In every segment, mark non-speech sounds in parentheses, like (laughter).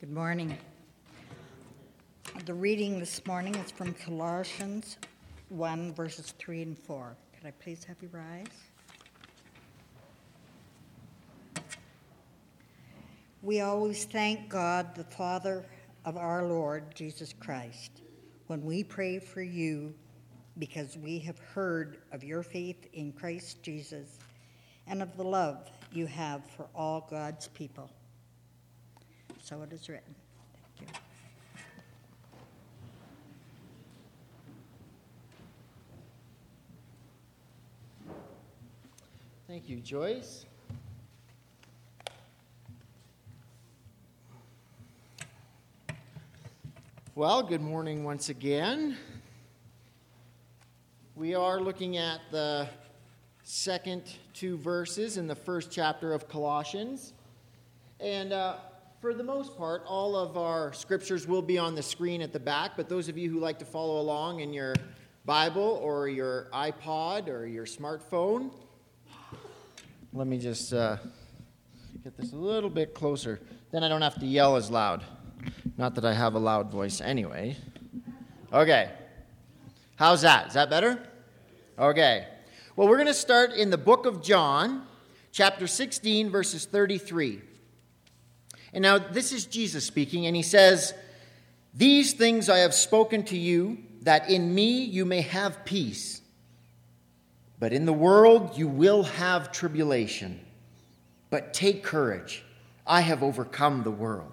Good morning. The reading this morning is from Colossians 1, verses 3 and 4. Could I please have you rise? We always thank God, the Father of our Lord Jesus Christ, when we pray for you because we have heard of your faith in Christ Jesus and of the love you have for all God's people. So it is written. Thank you. Thank you, Joyce. Well, good morning once again. We are looking at the second two verses in the first chapter of Colossians. And uh, for the most part, all of our scriptures will be on the screen at the back, but those of you who like to follow along in your Bible or your iPod or your smartphone, let me just uh, get this a little bit closer. Then I don't have to yell as loud. Not that I have a loud voice anyway. Okay. How's that? Is that better? Okay. Well, we're going to start in the book of John, chapter 16, verses 33. And now this is Jesus speaking, and he says, These things I have spoken to you, that in me you may have peace. But in the world you will have tribulation. But take courage. I have overcome the world.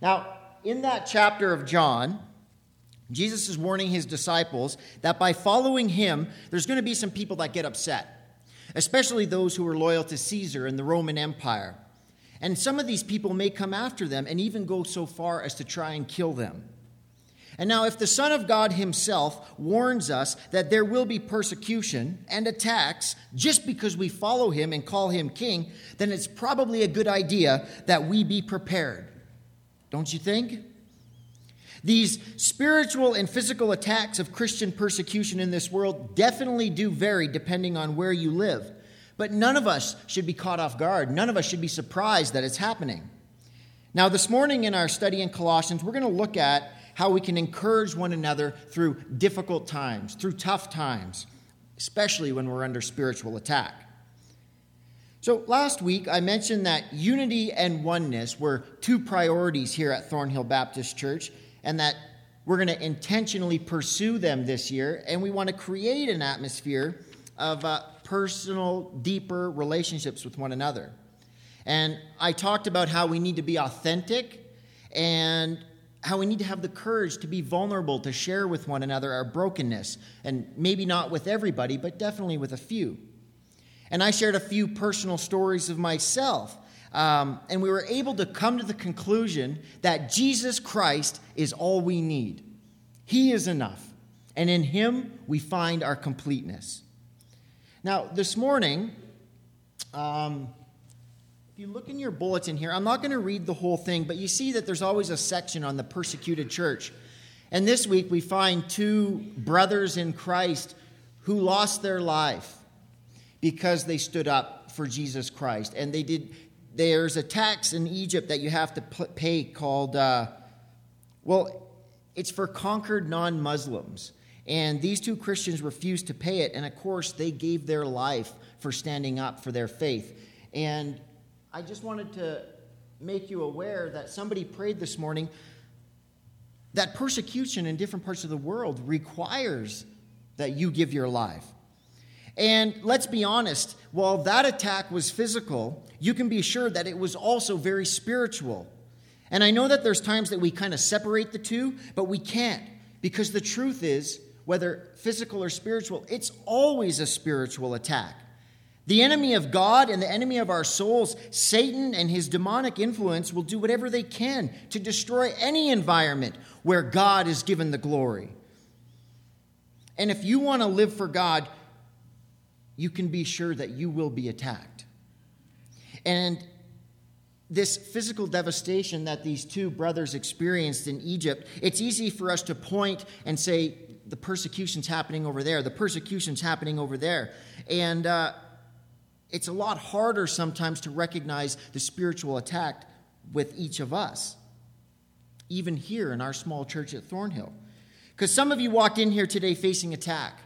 Now, in that chapter of John, Jesus is warning his disciples that by following him, there's going to be some people that get upset, especially those who are loyal to Caesar and the Roman Empire. And some of these people may come after them and even go so far as to try and kill them. And now, if the Son of God Himself warns us that there will be persecution and attacks just because we follow Him and call Him King, then it's probably a good idea that we be prepared. Don't you think? These spiritual and physical attacks of Christian persecution in this world definitely do vary depending on where you live. But none of us should be caught off guard. None of us should be surprised that it's happening. Now, this morning in our study in Colossians, we're going to look at how we can encourage one another through difficult times, through tough times, especially when we're under spiritual attack. So, last week I mentioned that unity and oneness were two priorities here at Thornhill Baptist Church, and that we're going to intentionally pursue them this year, and we want to create an atmosphere of uh, personal, deeper relationships with one another. And I talked about how we need to be authentic and how we need to have the courage to be vulnerable, to share with one another our brokenness, and maybe not with everybody, but definitely with a few. And I shared a few personal stories of myself. Um, and we were able to come to the conclusion that Jesus Christ is all we need. He is enough. And in Him, we find our completeness. Now, this morning, um, if you look in your bulletin here, I'm not going to read the whole thing, but you see that there's always a section on the persecuted church. And this week we find two brothers in Christ who lost their life because they stood up for Jesus Christ. And they did, there's a tax in Egypt that you have to pay called, uh, well, it's for conquered non Muslims. And these two Christians refused to pay it. And of course, they gave their life for standing up for their faith. And I just wanted to make you aware that somebody prayed this morning that persecution in different parts of the world requires that you give your life. And let's be honest, while that attack was physical, you can be sure that it was also very spiritual. And I know that there's times that we kind of separate the two, but we can't because the truth is, whether physical or spiritual, it's always a spiritual attack. The enemy of God and the enemy of our souls, Satan and his demonic influence, will do whatever they can to destroy any environment where God is given the glory. And if you want to live for God, you can be sure that you will be attacked. And this physical devastation that these two brothers experienced in Egypt, it's easy for us to point and say, the persecution's happening over there, the persecution's happening over there. And, uh, it's a lot harder sometimes to recognize the spiritual attack with each of us, even here in our small church at Thornhill. Because some of you walked in here today facing attack.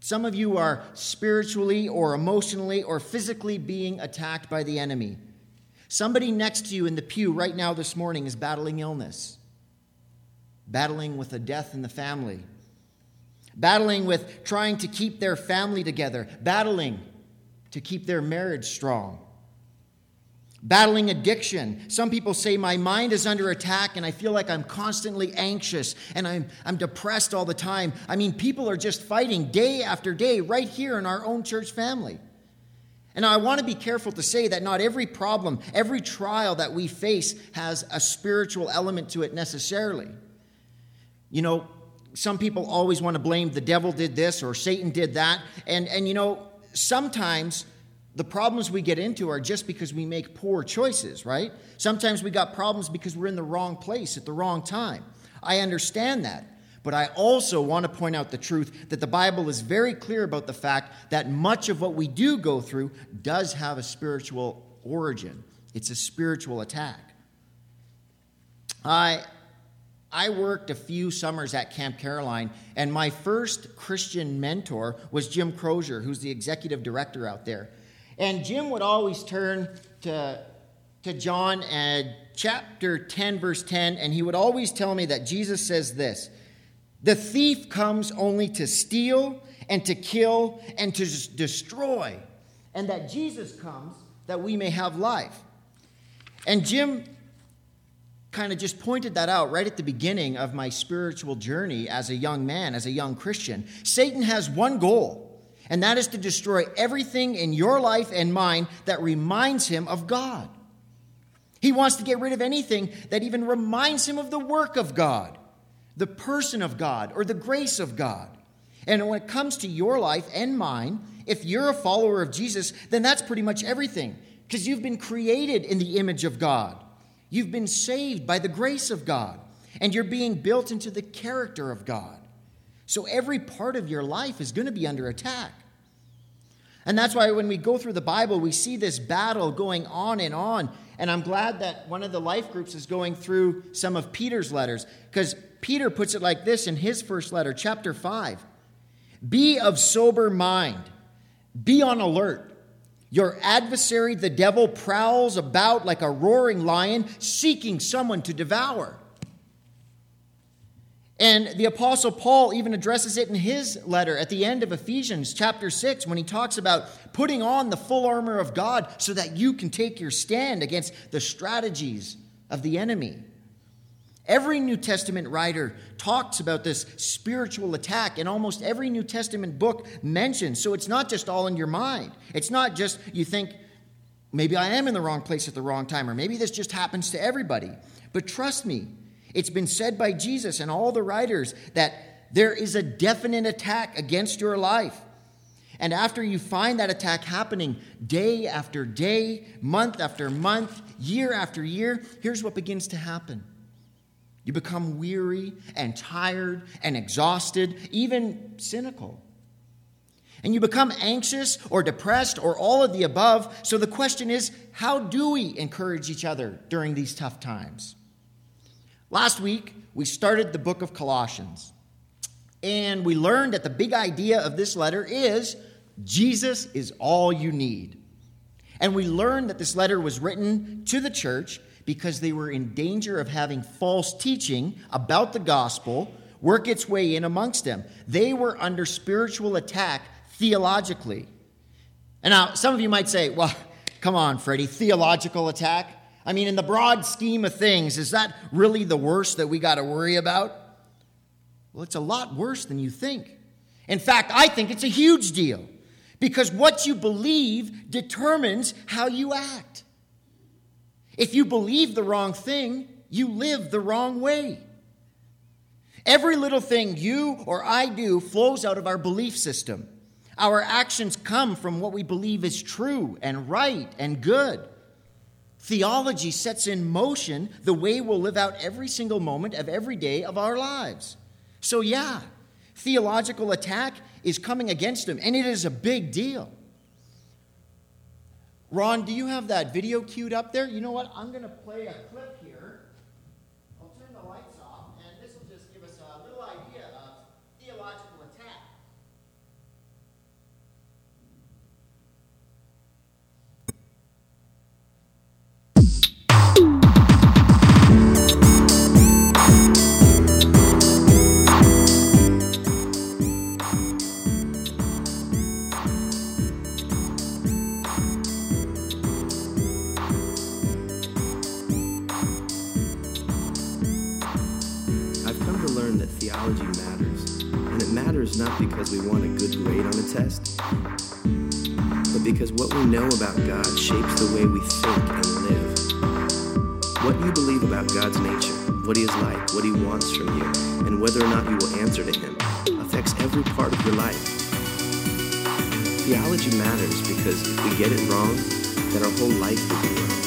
Some of you are spiritually or emotionally or physically being attacked by the enemy. Somebody next to you in the pew right now this morning is battling illness, battling with a death in the family, battling with trying to keep their family together, battling to keep their marriage strong battling addiction. Some people say, My mind is under attack and I feel like I'm constantly anxious and I'm, I'm depressed all the time. I mean, people are just fighting day after day right here in our own church family. And I want to be careful to say that not every problem, every trial that we face has a spiritual element to it necessarily. You know, some people always want to blame the devil did this or Satan did that. And, and you know, sometimes the problems we get into are just because we make poor choices, right? Sometimes we got problems because we're in the wrong place at the wrong time. I understand that. But I also want to point out the truth that the Bible is very clear about the fact that much of what we do go through does have a spiritual origin. It's a spiritual attack. I I worked a few summers at Camp Caroline, and my first Christian mentor was Jim Crozier, who's the executive director out there. And Jim would always turn to, to John and chapter 10, verse 10, and he would always tell me that Jesus says this The thief comes only to steal and to kill and to destroy, and that Jesus comes that we may have life. And Jim kind of just pointed that out right at the beginning of my spiritual journey as a young man, as a young Christian. Satan has one goal and that is to destroy everything in your life and mine that reminds him of God. He wants to get rid of anything that even reminds him of the work of God, the person of God, or the grace of God. And when it comes to your life and mine, if you're a follower of Jesus, then that's pretty much everything because you've been created in the image of God. You've been saved by the grace of God, and you're being built into the character of God. So every part of your life is going to be under attack. And that's why when we go through the Bible, we see this battle going on and on. And I'm glad that one of the life groups is going through some of Peter's letters, because Peter puts it like this in his first letter, chapter 5 Be of sober mind, be on alert. Your adversary, the devil, prowls about like a roaring lion, seeking someone to devour. And the Apostle Paul even addresses it in his letter at the end of Ephesians chapter 6 when he talks about putting on the full armor of God so that you can take your stand against the strategies of the enemy. Every New Testament writer talks about this spiritual attack, and almost every New Testament book mentions. So it's not just all in your mind. It's not just you think, maybe I am in the wrong place at the wrong time, or maybe this just happens to everybody. But trust me, it's been said by Jesus and all the writers that there is a definite attack against your life. And after you find that attack happening day after day, month after month, year after year, here's what begins to happen. You become weary and tired and exhausted, even cynical. And you become anxious or depressed or all of the above. So the question is how do we encourage each other during these tough times? Last week, we started the book of Colossians, and we learned that the big idea of this letter is Jesus is all you need. And we learned that this letter was written to the church because they were in danger of having false teaching about the gospel work its way in amongst them. They were under spiritual attack theologically. And now, some of you might say, well, come on, Freddie, theological attack? I mean, in the broad scheme of things, is that really the worst that we got to worry about? Well, it's a lot worse than you think. In fact, I think it's a huge deal because what you believe determines how you act. If you believe the wrong thing, you live the wrong way. Every little thing you or I do flows out of our belief system. Our actions come from what we believe is true and right and good. Theology sets in motion the way we'll live out every single moment of every day of our lives. So, yeah, theological attack is coming against them, and it is a big deal. Ron, do you have that video queued up there? You know what? I'm going to play a clip here. It not because we want a good grade on a test, but because what we know about God shapes the way we think and live. What you believe about God's nature, what He is like, what He wants from you, and whether or not you will answer to Him affects every part of your life. Theology matters because if we get it wrong, then our whole life will be wrong.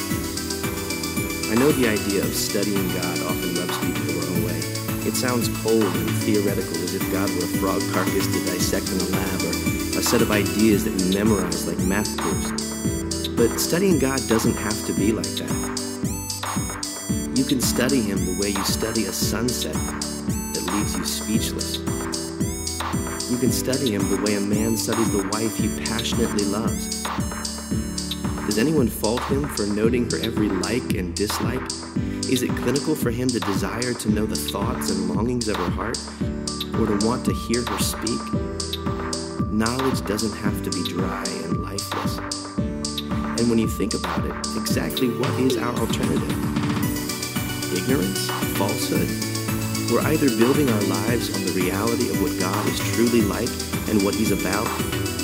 I know the idea of studying God often rubs It sounds cold and theoretical as if God were a frog carcass to dissect in a lab or a set of ideas that we memorize like math proofs. But studying God doesn't have to be like that. You can study Him the way you study a sunset that leaves you speechless. You can study Him the way a man studies the wife he passionately loves. Does anyone fault him for noting her every like and dislike? Is it clinical for him to desire to know the thoughts and longings of her heart, or to want to hear her speak? Knowledge doesn't have to be dry and lifeless. And when you think about it, exactly what is our alternative? Ignorance? Falsehood? We're either building our lives on the reality of what God is truly like and what He's about,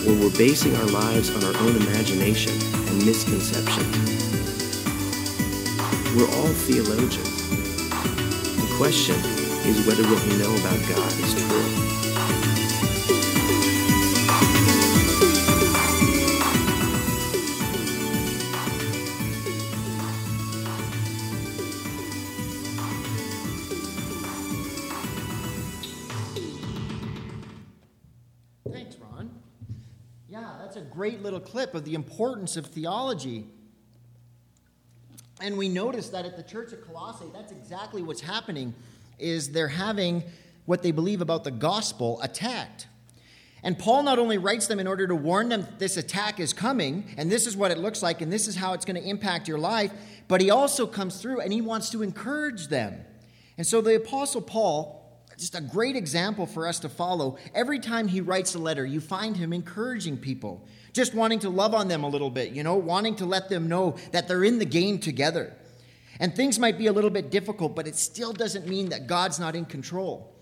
or we're basing our lives on our own imagination and misconception. We're all theologians. The question is whether what we know about God is true. Thanks, Ron. Yeah, that's a great little clip of the importance of theology. And we notice that at the church of Colossae, that's exactly what's happening is they're having what they believe about the gospel attacked. And Paul not only writes them in order to warn them this attack is coming, and this is what it looks like, and this is how it's going to impact your life, but he also comes through and he wants to encourage them. And so the Apostle Paul, just a great example for us to follow. Every time he writes a letter, you find him encouraging people, just wanting to love on them a little bit, you know, wanting to let them know that they're in the game together. And things might be a little bit difficult, but it still doesn't mean that God's not in control.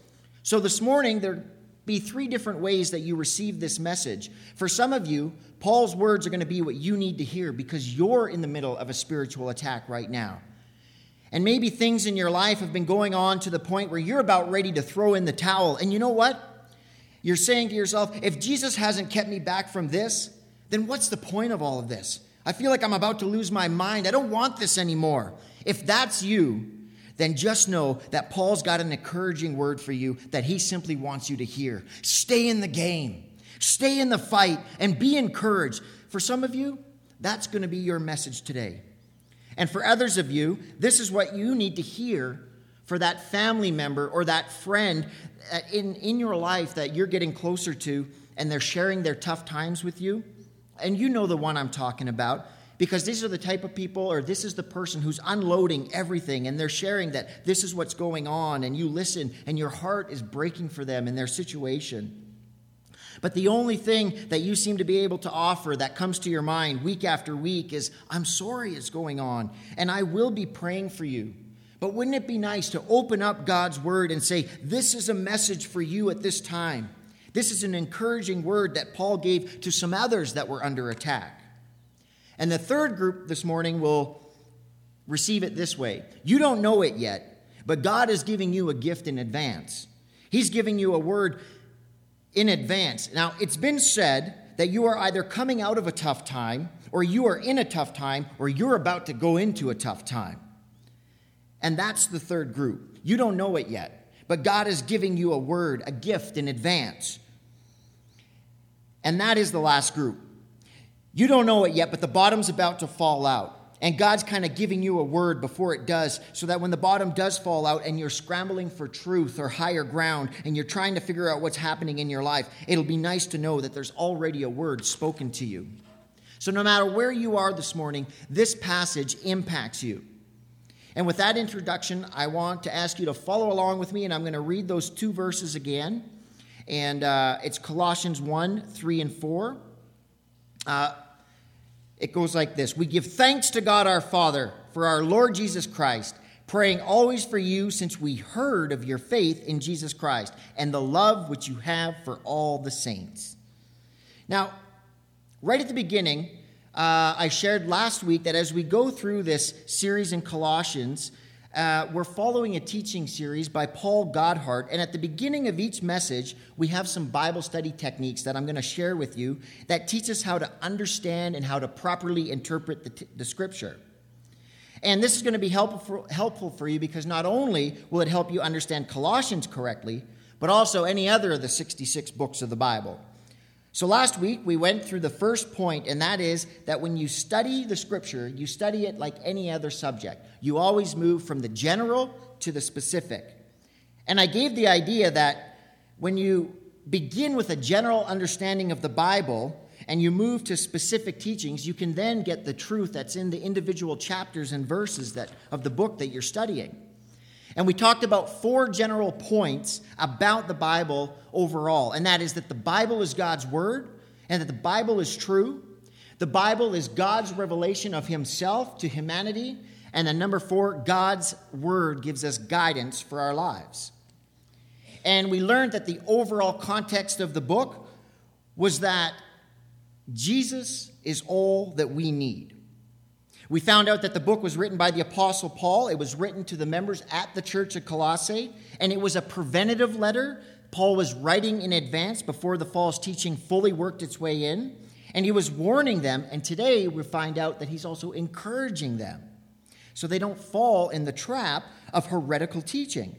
So this morning, there be three different ways that you receive this message. For some of you, Paul's words are going to be what you need to hear because you're in the middle of a spiritual attack right now. And maybe things in your life have been going on to the point where you're about ready to throw in the towel. And you know what? You're saying to yourself, if Jesus hasn't kept me back from this, then what's the point of all of this? I feel like I'm about to lose my mind. I don't want this anymore. If that's you, then just know that Paul's got an encouraging word for you that he simply wants you to hear. Stay in the game, stay in the fight, and be encouraged. For some of you, that's going to be your message today. And for others of you, this is what you need to hear for that family member or that friend uh, in, in your life that you're getting closer to and they're sharing their tough times with you. And you know the one I'm talking about because these are the type of people or this is the person who's unloading everything and they're sharing that this is what's going on and you listen and your heart is breaking for them in their situation. But the only thing that you seem to be able to offer that comes to your mind week after week is, I'm sorry it's going on, and I will be praying for you. But wouldn't it be nice to open up God's word and say, This is a message for you at this time? This is an encouraging word that Paul gave to some others that were under attack. And the third group this morning will receive it this way You don't know it yet, but God is giving you a gift in advance. He's giving you a word in advance. Now, it's been said that you are either coming out of a tough time, or you are in a tough time, or you're about to go into a tough time. And that's the third group. You don't know it yet, but God is giving you a word, a gift in advance. And that is the last group. You don't know it yet, but the bottom's about to fall out. And God's kind of giving you a word before it does, so that when the bottom does fall out and you're scrambling for truth or higher ground and you're trying to figure out what's happening in your life, it'll be nice to know that there's already a word spoken to you. So, no matter where you are this morning, this passage impacts you. And with that introduction, I want to ask you to follow along with me, and I'm going to read those two verses again. And uh, it's Colossians 1 3 and 4. Uh, it goes like this We give thanks to God our Father for our Lord Jesus Christ, praying always for you since we heard of your faith in Jesus Christ and the love which you have for all the saints. Now, right at the beginning, uh, I shared last week that as we go through this series in Colossians, uh, we're following a teaching series by Paul Godhart, and at the beginning of each message, we have some Bible study techniques that I'm going to share with you that teach us how to understand and how to properly interpret the, t- the scripture. And this is going to be helpful for, helpful for you because not only will it help you understand Colossians correctly, but also any other of the 66 books of the Bible. So last week we went through the first point, and that is that when you study the scripture, you study it like any other subject. You always move from the general to the specific. And I gave the idea that when you begin with a general understanding of the Bible and you move to specific teachings, you can then get the truth that's in the individual chapters and verses that, of the book that you're studying. And we talked about four general points about the Bible overall, and that is that the Bible is God's Word, and that the Bible is true. The Bible is God's revelation of Himself to humanity. And then number four, God's Word gives us guidance for our lives. And we learned that the overall context of the book was that Jesus is all that we need. We found out that the book was written by the Apostle Paul. It was written to the members at the church of Colossae, and it was a preventative letter. Paul was writing in advance before the false teaching fully worked its way in, and he was warning them. And today we find out that he's also encouraging them so they don't fall in the trap of heretical teaching.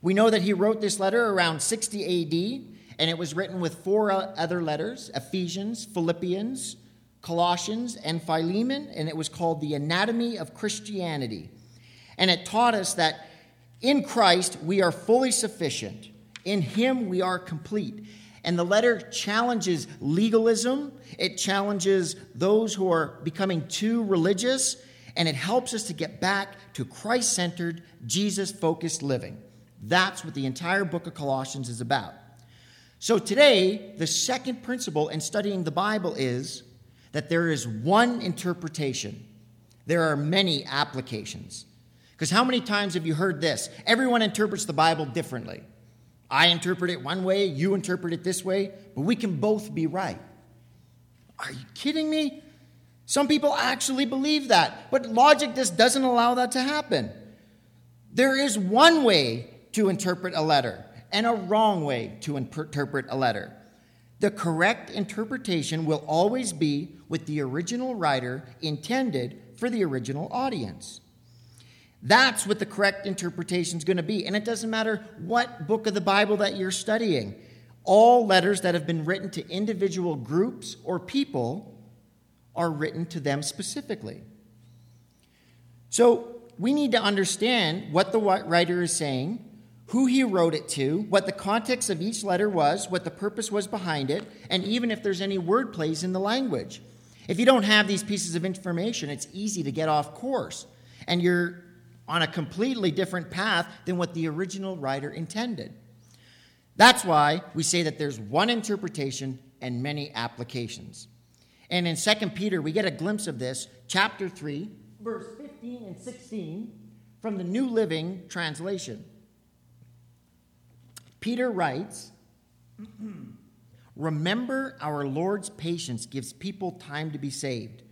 We know that he wrote this letter around 60 AD, and it was written with four other letters Ephesians, Philippians, Colossians, and Philemon, and it was called The Anatomy of Christianity. And it taught us that in Christ we are fully sufficient, in Him we are complete. And the letter challenges legalism, it challenges those who are becoming too religious, and it helps us to get back to Christ centered, Jesus focused living. That's what the entire book of Colossians is about. So today, the second principle in studying the Bible is that there is one interpretation, there are many applications. Because how many times have you heard this? Everyone interprets the Bible differently. I interpret it one way, you interpret it this way, but we can both be right. Are you kidding me? Some people actually believe that, but logic just doesn't allow that to happen. There is one way to interpret a letter and a wrong way to interpret a letter. The correct interpretation will always be what the original writer intended for the original audience. That's what the correct interpretation is going to be. And it doesn't matter what book of the Bible that you're studying. All letters that have been written to individual groups or people are written to them specifically. So we need to understand what the writer is saying who he wrote it to, what the context of each letter was, what the purpose was behind it, and even if there's any word plays in the language. If you don't have these pieces of information, it's easy to get off course, and you're on a completely different path than what the original writer intended. That's why we say that there's one interpretation and many applications. And in 2 Peter, we get a glimpse of this, chapter 3, verse 15 and 16, from the New Living Translation. Peter writes, Remember, our Lord's patience gives people time to be saved.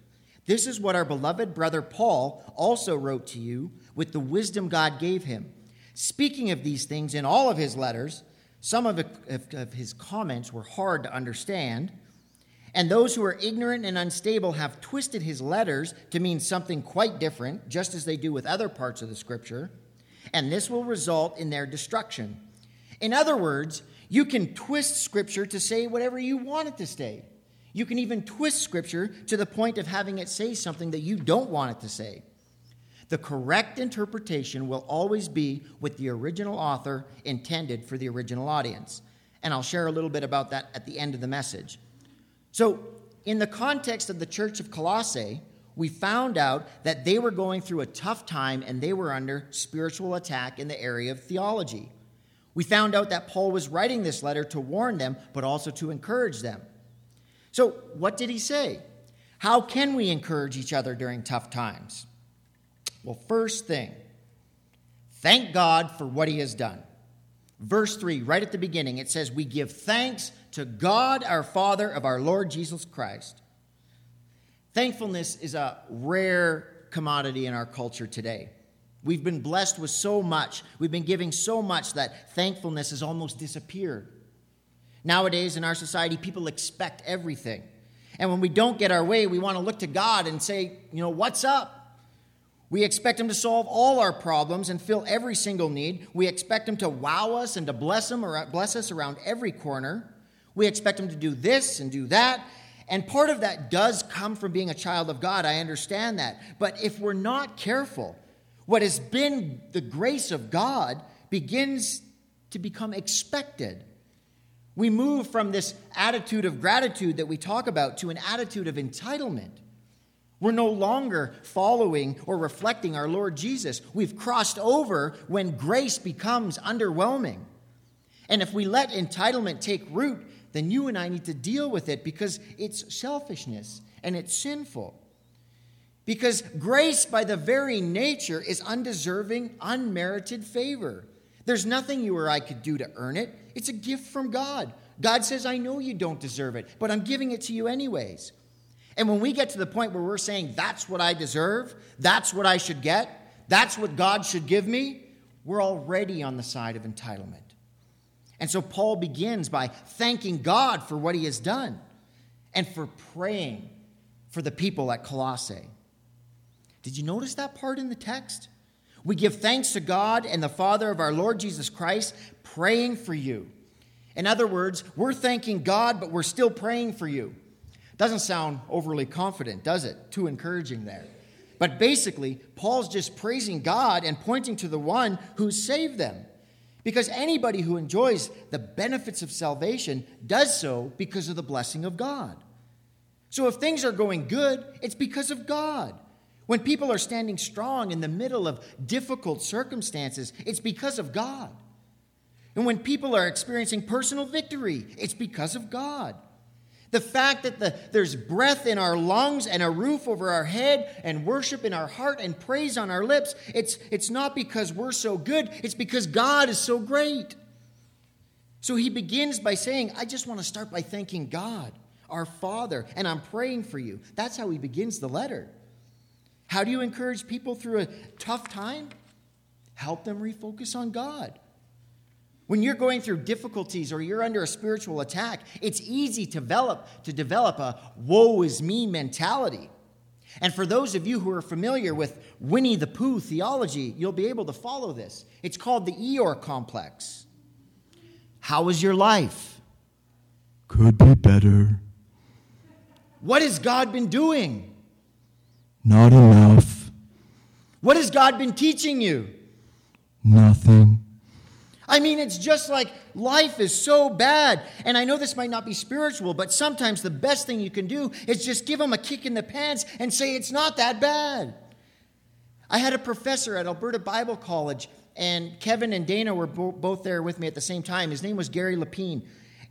This is what our beloved brother Paul also wrote to you with the wisdom God gave him. Speaking of these things in all of his letters, some of, his comments were hard to understand, and those who are ignorant and unstable have twisted his letters to mean something quite different, just as they do with other parts of the scripture, and this will result in their destruction. In other words, you can twist Scripture to say whatever you want it to say. You can even twist Scripture to the point of having it say something that you don't want it to say. The correct interpretation will always be what the original author intended for the original audience. And I'll share a little bit about that at the end of the message. So, in the context of the church of Colossae, we found out that they were going through a tough time and they were under spiritual attack in the area of theology. We found out that Paul was writing this letter to warn them, but also to encourage them. So, what did he say? How can we encourage each other during tough times? Well, first thing, thank God for what he has done. Verse 3, right at the beginning, it says, We give thanks to God our Father of our Lord Jesus Christ. Thankfulness is a rare commodity in our culture today. We've been blessed with so much, we've been giving so much that thankfulness has almost disappeared. Nowadays, in our society, people expect everything. And when we don't get our way, we want to look to God and say, you know, what's up? We expect Him to solve all our problems and fill every single need. We expect Him to wow us and to bless, him or bless us around every corner. We expect Him to do this and do that. And part of that does come from being a child of God. I understand that. But if we're not careful, what has been the grace of God begins to become expected. We move from this attitude of gratitude that we talk about to an attitude of entitlement. We're no longer following or reflecting our Lord Jesus. We've crossed over when grace becomes underwhelming. And if we let entitlement take root, then you and I need to deal with it because it's selfishness and it's sinful. Because grace, by the very nature, is undeserving, unmerited favor. There's nothing you or I could do to earn it. It's a gift from God. God says, I know you don't deserve it, but I'm giving it to you anyways. And when we get to the point where we're saying, that's what I deserve, that's what I should get, that's what God should give me, we're already on the side of entitlement. And so Paul begins by thanking God for what he has done and for praying for the people at Colossae. Did you notice that part in the text? We give thanks to God and the Father of our Lord Jesus Christ, praying for you. In other words, we're thanking God, but we're still praying for you. Doesn't sound overly confident, does it? Too encouraging there. But basically, Paul's just praising God and pointing to the one who saved them. Because anybody who enjoys the benefits of salvation does so because of the blessing of God. So if things are going good, it's because of God. When people are standing strong in the middle of difficult circumstances, it's because of God. And when people are experiencing personal victory, it's because of God. The fact that the, there's breath in our lungs and a roof over our head and worship in our heart and praise on our lips, it's, it's not because we're so good, it's because God is so great. So he begins by saying, I just want to start by thanking God, our Father, and I'm praying for you. That's how he begins the letter. How do you encourage people through a tough time? Help them refocus on God. When you're going through difficulties or you're under a spiritual attack, it's easy to develop, to develop a woe is me mentality. And for those of you who are familiar with Winnie the Pooh theology, you'll be able to follow this. It's called the Eeyore complex. How is your life? Could be better. What has God been doing? Not enough. What has God been teaching you? Nothing. I mean, it's just like life is so bad. And I know this might not be spiritual, but sometimes the best thing you can do is just give them a kick in the pants and say it's not that bad. I had a professor at Alberta Bible College, and Kevin and Dana were bo- both there with me at the same time. His name was Gary Lapine.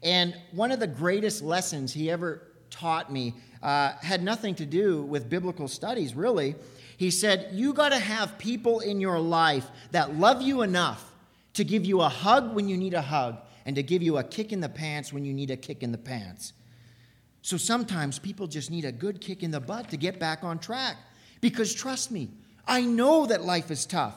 And one of the greatest lessons he ever taught me uh, had nothing to do with biblical studies, really. He said, You got to have people in your life that love you enough to give you a hug when you need a hug and to give you a kick in the pants when you need a kick in the pants. So sometimes people just need a good kick in the butt to get back on track. Because trust me, I know that life is tough.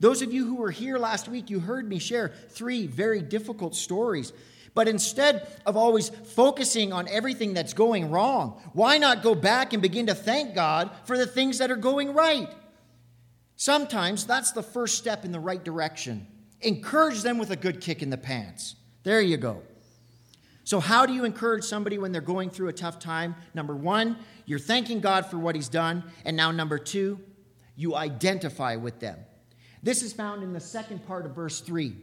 Those of you who were here last week, you heard me share three very difficult stories. But instead of always focusing on everything that's going wrong, why not go back and begin to thank God for the things that are going right? Sometimes that's the first step in the right direction. Encourage them with a good kick in the pants. There you go. So, how do you encourage somebody when they're going through a tough time? Number one, you're thanking God for what He's done. And now, number two, you identify with them. This is found in the second part of verse 3.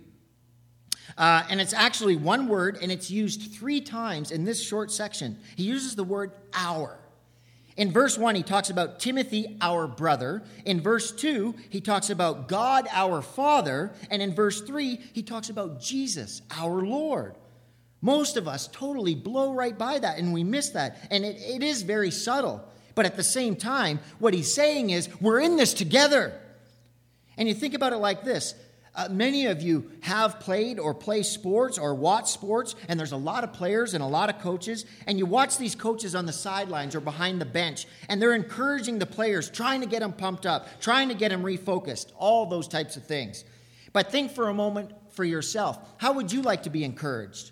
Uh, and it's actually one word, and it's used three times in this short section. He uses the word our. In verse 1, he talks about Timothy, our brother. In verse 2, he talks about God, our Father. And in verse 3, he talks about Jesus, our Lord. Most of us totally blow right by that and we miss that. And it, it is very subtle. But at the same time, what he's saying is, we're in this together. And you think about it like this uh, many of you have played or play sports or watch sports, and there's a lot of players and a lot of coaches, and you watch these coaches on the sidelines or behind the bench, and they're encouraging the players, trying to get them pumped up, trying to get them refocused, all those types of things. But think for a moment for yourself how would you like to be encouraged?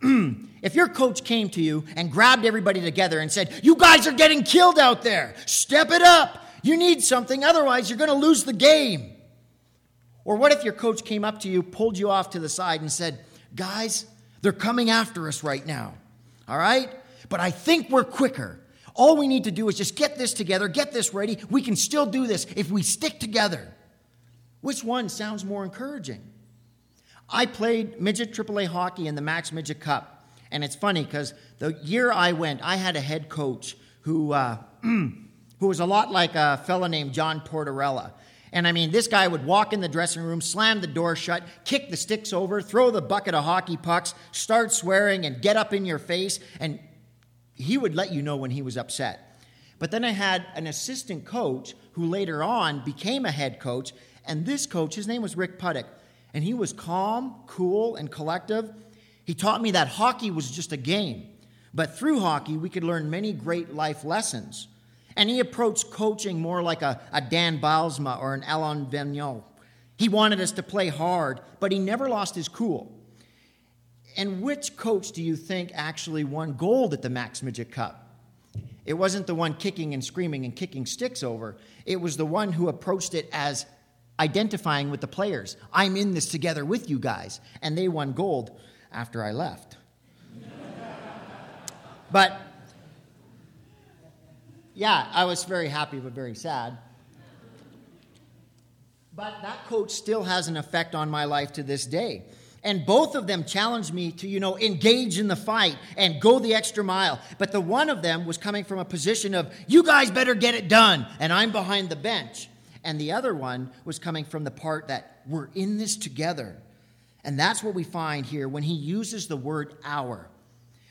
(clears throat) if your coach came to you and grabbed everybody together and said, You guys are getting killed out there, step it up. You need something, otherwise, you're going to lose the game. Or what if your coach came up to you, pulled you off to the side, and said, Guys, they're coming after us right now. All right? But I think we're quicker. All we need to do is just get this together, get this ready. We can still do this if we stick together. Which one sounds more encouraging? I played midget AAA hockey in the Mac's Midget Cup. And it's funny because the year I went, I had a head coach who, uh, (clears throat) who was a lot like a fellow named John Tortorella. And I mean, this guy would walk in the dressing room, slam the door shut, kick the sticks over, throw the bucket of hockey pucks, start swearing, and get up in your face. And he would let you know when he was upset. But then I had an assistant coach who later on became a head coach. And this coach, his name was Rick Puttick, and he was calm, cool, and collective. He taught me that hockey was just a game. But through hockey, we could learn many great life lessons. And he approached coaching more like a, a Dan Bylsma or an Alain Vigneault. He wanted us to play hard, but he never lost his cool. And which coach do you think actually won gold at the Mac's Midget Cup? It wasn't the one kicking and screaming and kicking sticks over. It was the one who approached it as identifying with the players. I'm in this together with you guys. And they won gold after I left. (laughs) but yeah, I was very happy but very sad. But that coach still has an effect on my life to this day. And both of them challenged me to, you know, engage in the fight and go the extra mile. But the one of them was coming from a position of, you guys better get it done, and I'm behind the bench. And the other one was coming from the part that we're in this together. And that's what we find here when he uses the word our.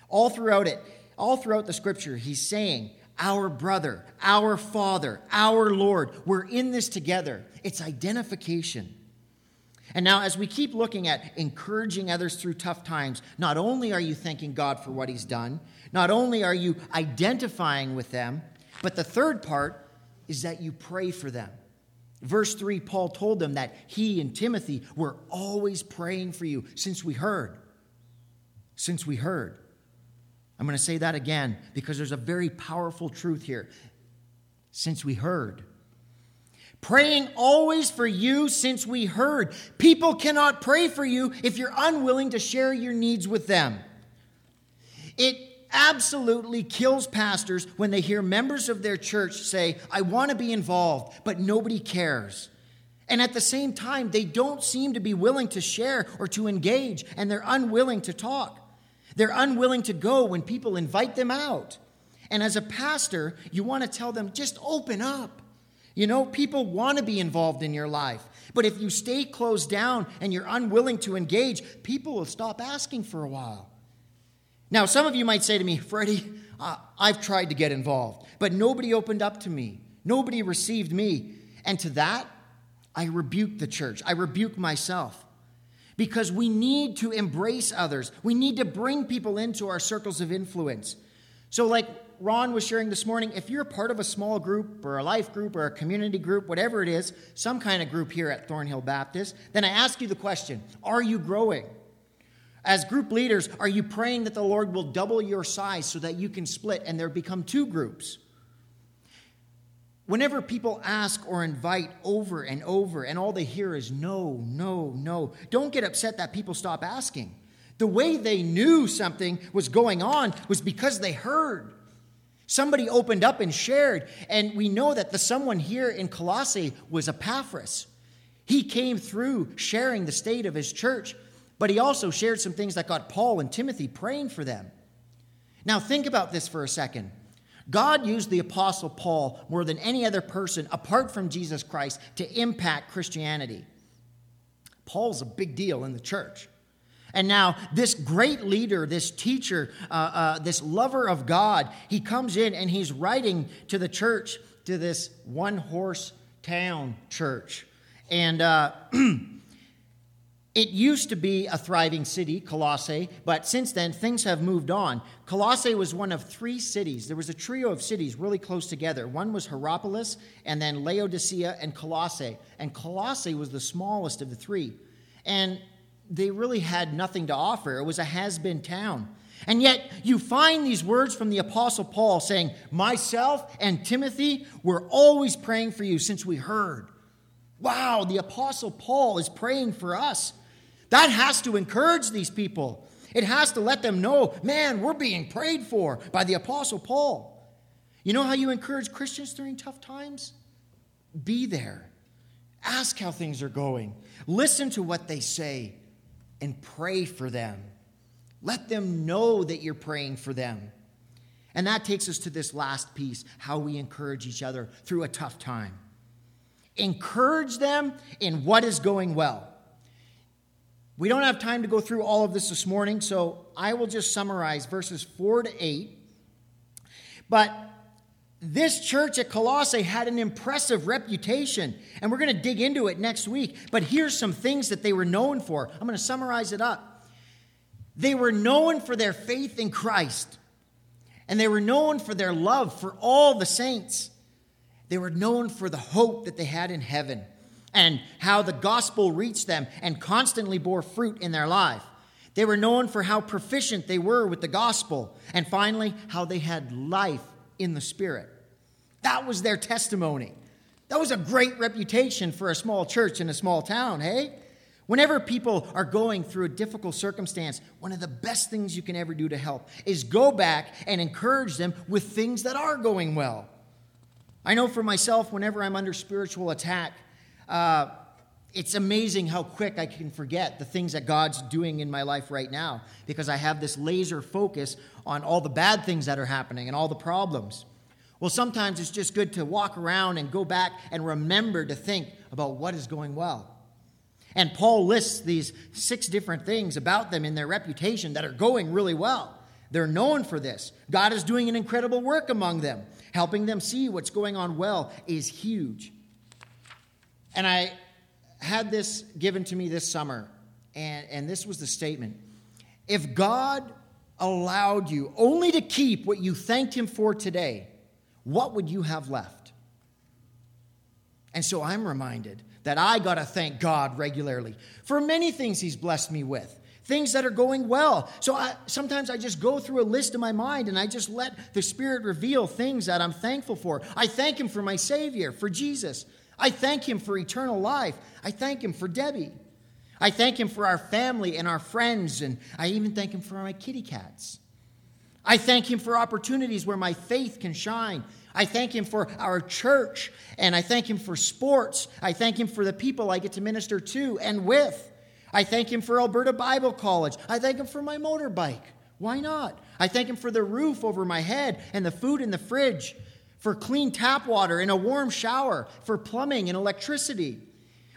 All throughout it, all throughout the scripture, he's saying, our brother, our father, our Lord. We're in this together. It's identification. And now, as we keep looking at encouraging others through tough times, not only are you thanking God for what He's done, not only are you identifying with them, but the third part is that you pray for them. Verse 3, Paul told them that he and Timothy were always praying for you since we heard. Since we heard. I'm going to say that again because there's a very powerful truth here. Since we heard. Praying always for you since we heard. People cannot pray for you if you're unwilling to share your needs with them. It absolutely kills pastors when they hear members of their church say, I want to be involved, but nobody cares. And at the same time, they don't seem to be willing to share or to engage, and they're unwilling to talk. They're unwilling to go when people invite them out. And as a pastor, you want to tell them, just open up. You know, people want to be involved in your life. But if you stay closed down and you're unwilling to engage, people will stop asking for a while. Now, some of you might say to me, Freddie, uh, I've tried to get involved, but nobody opened up to me. Nobody received me. And to that, I rebuke the church. I rebuke myself because we need to embrace others. We need to bring people into our circles of influence. So, like Ron was sharing this morning, if you're part of a small group or a life group or a community group, whatever it is, some kind of group here at Thornhill Baptist, then I ask you the question Are you growing? As group leaders, are you praying that the Lord will double your size so that you can split and there become two groups? Whenever people ask or invite over and over, and all they hear is no, no, no, don't get upset that people stop asking. The way they knew something was going on was because they heard. Somebody opened up and shared, and we know that the someone here in Colossae was Epaphras. He came through sharing the state of his church, but he also shared some things that got Paul and Timothy praying for them. Now, think about this for a second. God used the Apostle Paul more than any other person apart from Jesus Christ to impact Christianity. Paul's a big deal in the church. And now, this great leader, this teacher, uh, uh, this lover of God, he comes in and he's writing to the church, to this one horse town church. And uh, (clears throat) it used to be a thriving city, Colossae, but since then things have moved on. Colossae was one of three cities. There was a trio of cities really close together. One was Hierapolis, and then Laodicea and Colossae. And Colossae was the smallest of the three. And they really had nothing to offer. It was a has been town. And yet, you find these words from the Apostle Paul saying, Myself and Timothy were always praying for you since we heard. Wow, the Apostle Paul is praying for us. That has to encourage these people. It has to let them know, man, we're being prayed for by the Apostle Paul. You know how you encourage Christians during tough times? Be there. Ask how things are going. Listen to what they say and pray for them. Let them know that you're praying for them. And that takes us to this last piece how we encourage each other through a tough time. Encourage them in what is going well. We don't have time to go through all of this this morning, so I will just summarize verses 4 to 8. But this church at Colossae had an impressive reputation, and we're going to dig into it next week. But here's some things that they were known for. I'm going to summarize it up. They were known for their faith in Christ, and they were known for their love for all the saints. They were known for the hope that they had in heaven and how the gospel reached them and constantly bore fruit in their life. They were known for how proficient they were with the gospel, and finally, how they had life in the Spirit. That was their testimony. That was a great reputation for a small church in a small town, hey? Whenever people are going through a difficult circumstance, one of the best things you can ever do to help is go back and encourage them with things that are going well. I know for myself, whenever I'm under spiritual attack, uh, it's amazing how quick I can forget the things that God's doing in my life right now because I have this laser focus on all the bad things that are happening and all the problems. Well, sometimes it's just good to walk around and go back and remember to think about what is going well. And Paul lists these six different things about them in their reputation that are going really well. They're known for this. God is doing an incredible work among them. Helping them see what's going on well is huge. And I had this given to me this summer, and, and this was the statement If God allowed you only to keep what you thanked Him for today, what would you have left? And so I'm reminded that I got to thank God regularly for many things He's blessed me with, things that are going well. So I, sometimes I just go through a list in my mind and I just let the Spirit reveal things that I'm thankful for. I thank Him for my Savior, for Jesus. I thank Him for eternal life. I thank Him for Debbie. I thank Him for our family and our friends, and I even thank Him for my kitty cats. I thank Him for opportunities where my faith can shine. I thank Him for our church, and I thank Him for sports. I thank Him for the people I get to minister to and with. I thank Him for Alberta Bible College. I thank Him for my motorbike. Why not? I thank Him for the roof over my head and the food in the fridge for clean tap water and a warm shower, for plumbing and electricity.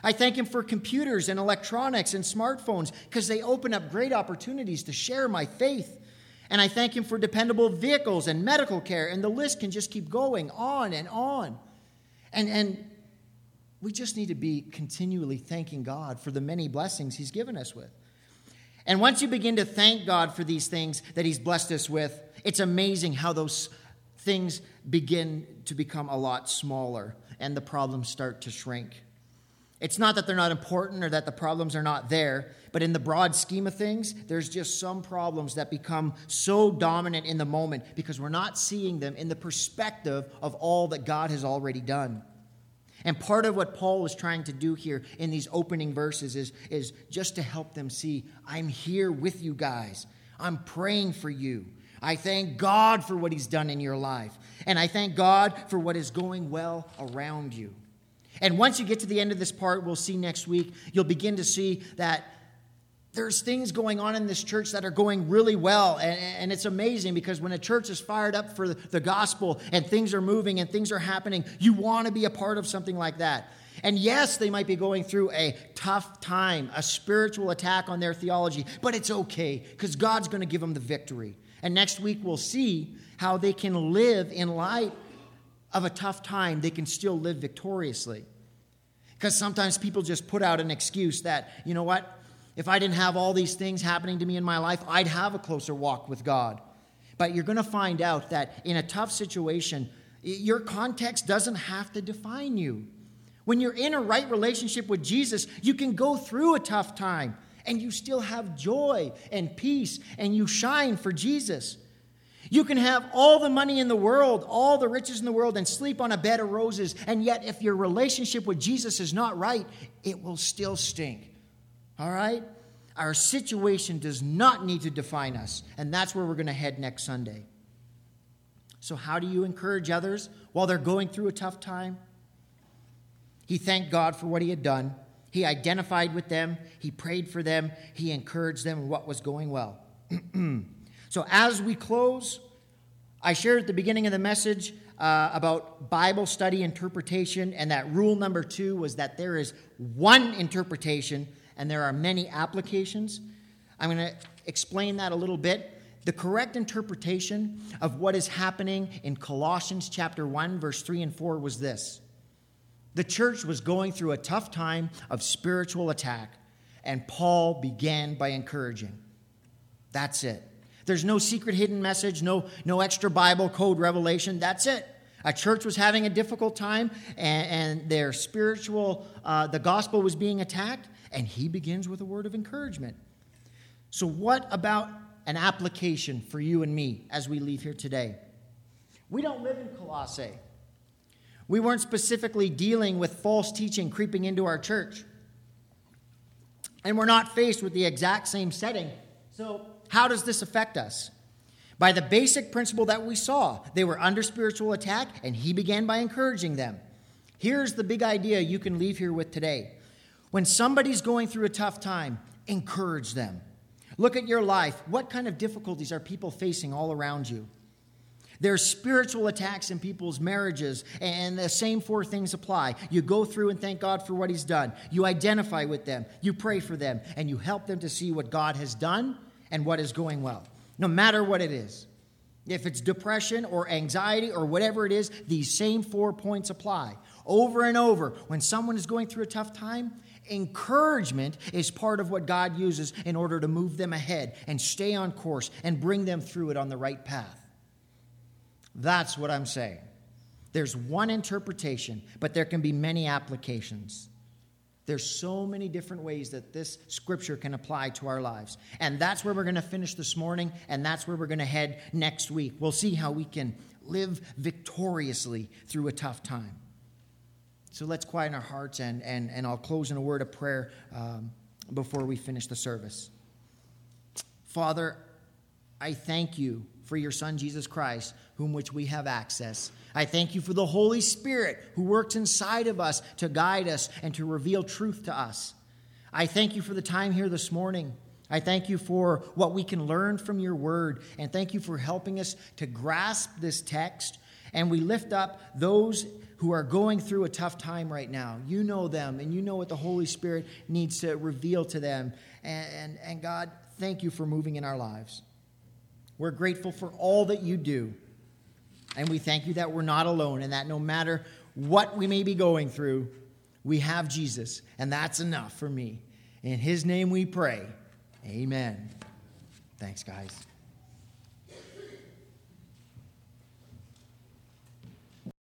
I thank Him for computers and electronics and smartphones because they open up great opportunities to share my faith. And I thank Him for dependable vehicles and medical care, and the list can just keep going on and on. And, and we just need to be continually thanking God for the many blessings He's given us with. And once you begin to thank God for these things that He's blessed us with, it's amazing how those things begin to become a lot smaller and the problems start to shrink. It's not that they're not important or that the problems are not there, but in the broad scheme of things, there's just some problems that become so dominant in the moment because we're not seeing them in the perspective of all that God has already done. And part of what Paul was trying to do here in these opening verses is, is just to help them see I'm here with you guys. I'm praying for you. I thank God for what He's done in your life. And I thank God for what is going well around you. And once you get to the end of this part, we'll see next week, you'll begin to see that there's things going on in this church that are going really well. And, and, it's amazing because when a church is fired up for the gospel and things are moving and things are happening, you want to be a part of something like that. And yes, they might be going through a tough time, a spiritual attack on their theology, but it's okay because God's going to give them the victory. And next week, we'll see how they can live in light of a tough time, they can still live victoriously. Because sometimes people just put out an excuse that, you know what? If I didn't have all these things happening to me in my life, I'd have a closer walk with God. But you're going to find out that in a tough situation, your context doesn't have to define you. When you're in a right relationship with Jesus, you can go through a tough time and you still have joy and peace and you shine for Jesus. You can have all the money in the world, all the riches in the world, and sleep on a bed of roses, and yet if your relationship with Jesus is not right, it will still stink. All right? Our situation does not need to define us, and that's where we're going to head next Sunday. So, how do you encourage others while they're going through a tough time? He thanked God for what he had done. He identified with them. He prayed for them. He encouraged them in what was going well. (clears throat) so, as we close, I shared at the beginning of the message uh, about Bible study interpretation, and that rule number two was that there is one interpretation and there are many applications. I'm going to explain that a little bit. The correct interpretation of what is happening in Colossians chapter 1 verse 3 and 4 was this. The church was going through a tough time of spiritual attack and Paul began by encouraging. That's it. There's no secret hidden message, no, no extra Bible code revelation. That's it. A church was having a difficult time, and, and their spiritual, uh, the gospel was being attacked, and he begins with a word of encouragement. So, what about an application for you and me as we leave here today? We don't live in Colossae. We weren't specifically dealing with false teaching creeping into our church. And we're not faced with the exact same setting. So, how does this affect us? By the basic principle that we saw, they were under spiritual attack, and he began by encouraging them. Here's the big idea you can leave here with today when somebody's going through a tough time, encourage them. Look at your life. What kind of difficulties are people facing all around you? There's spiritual attacks in people's marriages, and the same four things apply. You go through and thank God for what He's done. You identify with them, you pray for them, and you help them to see what God has done and what is going well, no matter what it is. If it's depression or anxiety or whatever it is, these same four points apply. Over and over, when someone is going through a tough time, Encouragement is part of what God uses in order to move them ahead and stay on course and bring them through it on the right path. That's what I'm saying. There's one interpretation, but there can be many applications. There's so many different ways that this scripture can apply to our lives. And that's where we're going to finish this morning, and that's where we're going to head next week. We'll see how we can live victoriously through a tough time. So let's quieten our hearts, and, and, and I'll close in a word of prayer um, before we finish the service. Father, I thank you for your Son, Jesus Christ, whom which we have access. I thank you for the Holy Spirit who works inside of us to guide us and to reveal truth to us. I thank you for the time here this morning. I thank you for what we can learn from your word, and thank you for helping us to grasp this text. And we lift up those who are going through a tough time right now. You know them, and you know what the Holy Spirit needs to reveal to them. And, and, and God, thank you for moving in our lives. We're grateful for all that you do. And we thank you that we're not alone and that no matter what we may be going through, we have Jesus, and that's enough for me. In his name we pray. Amen. Thanks, guys.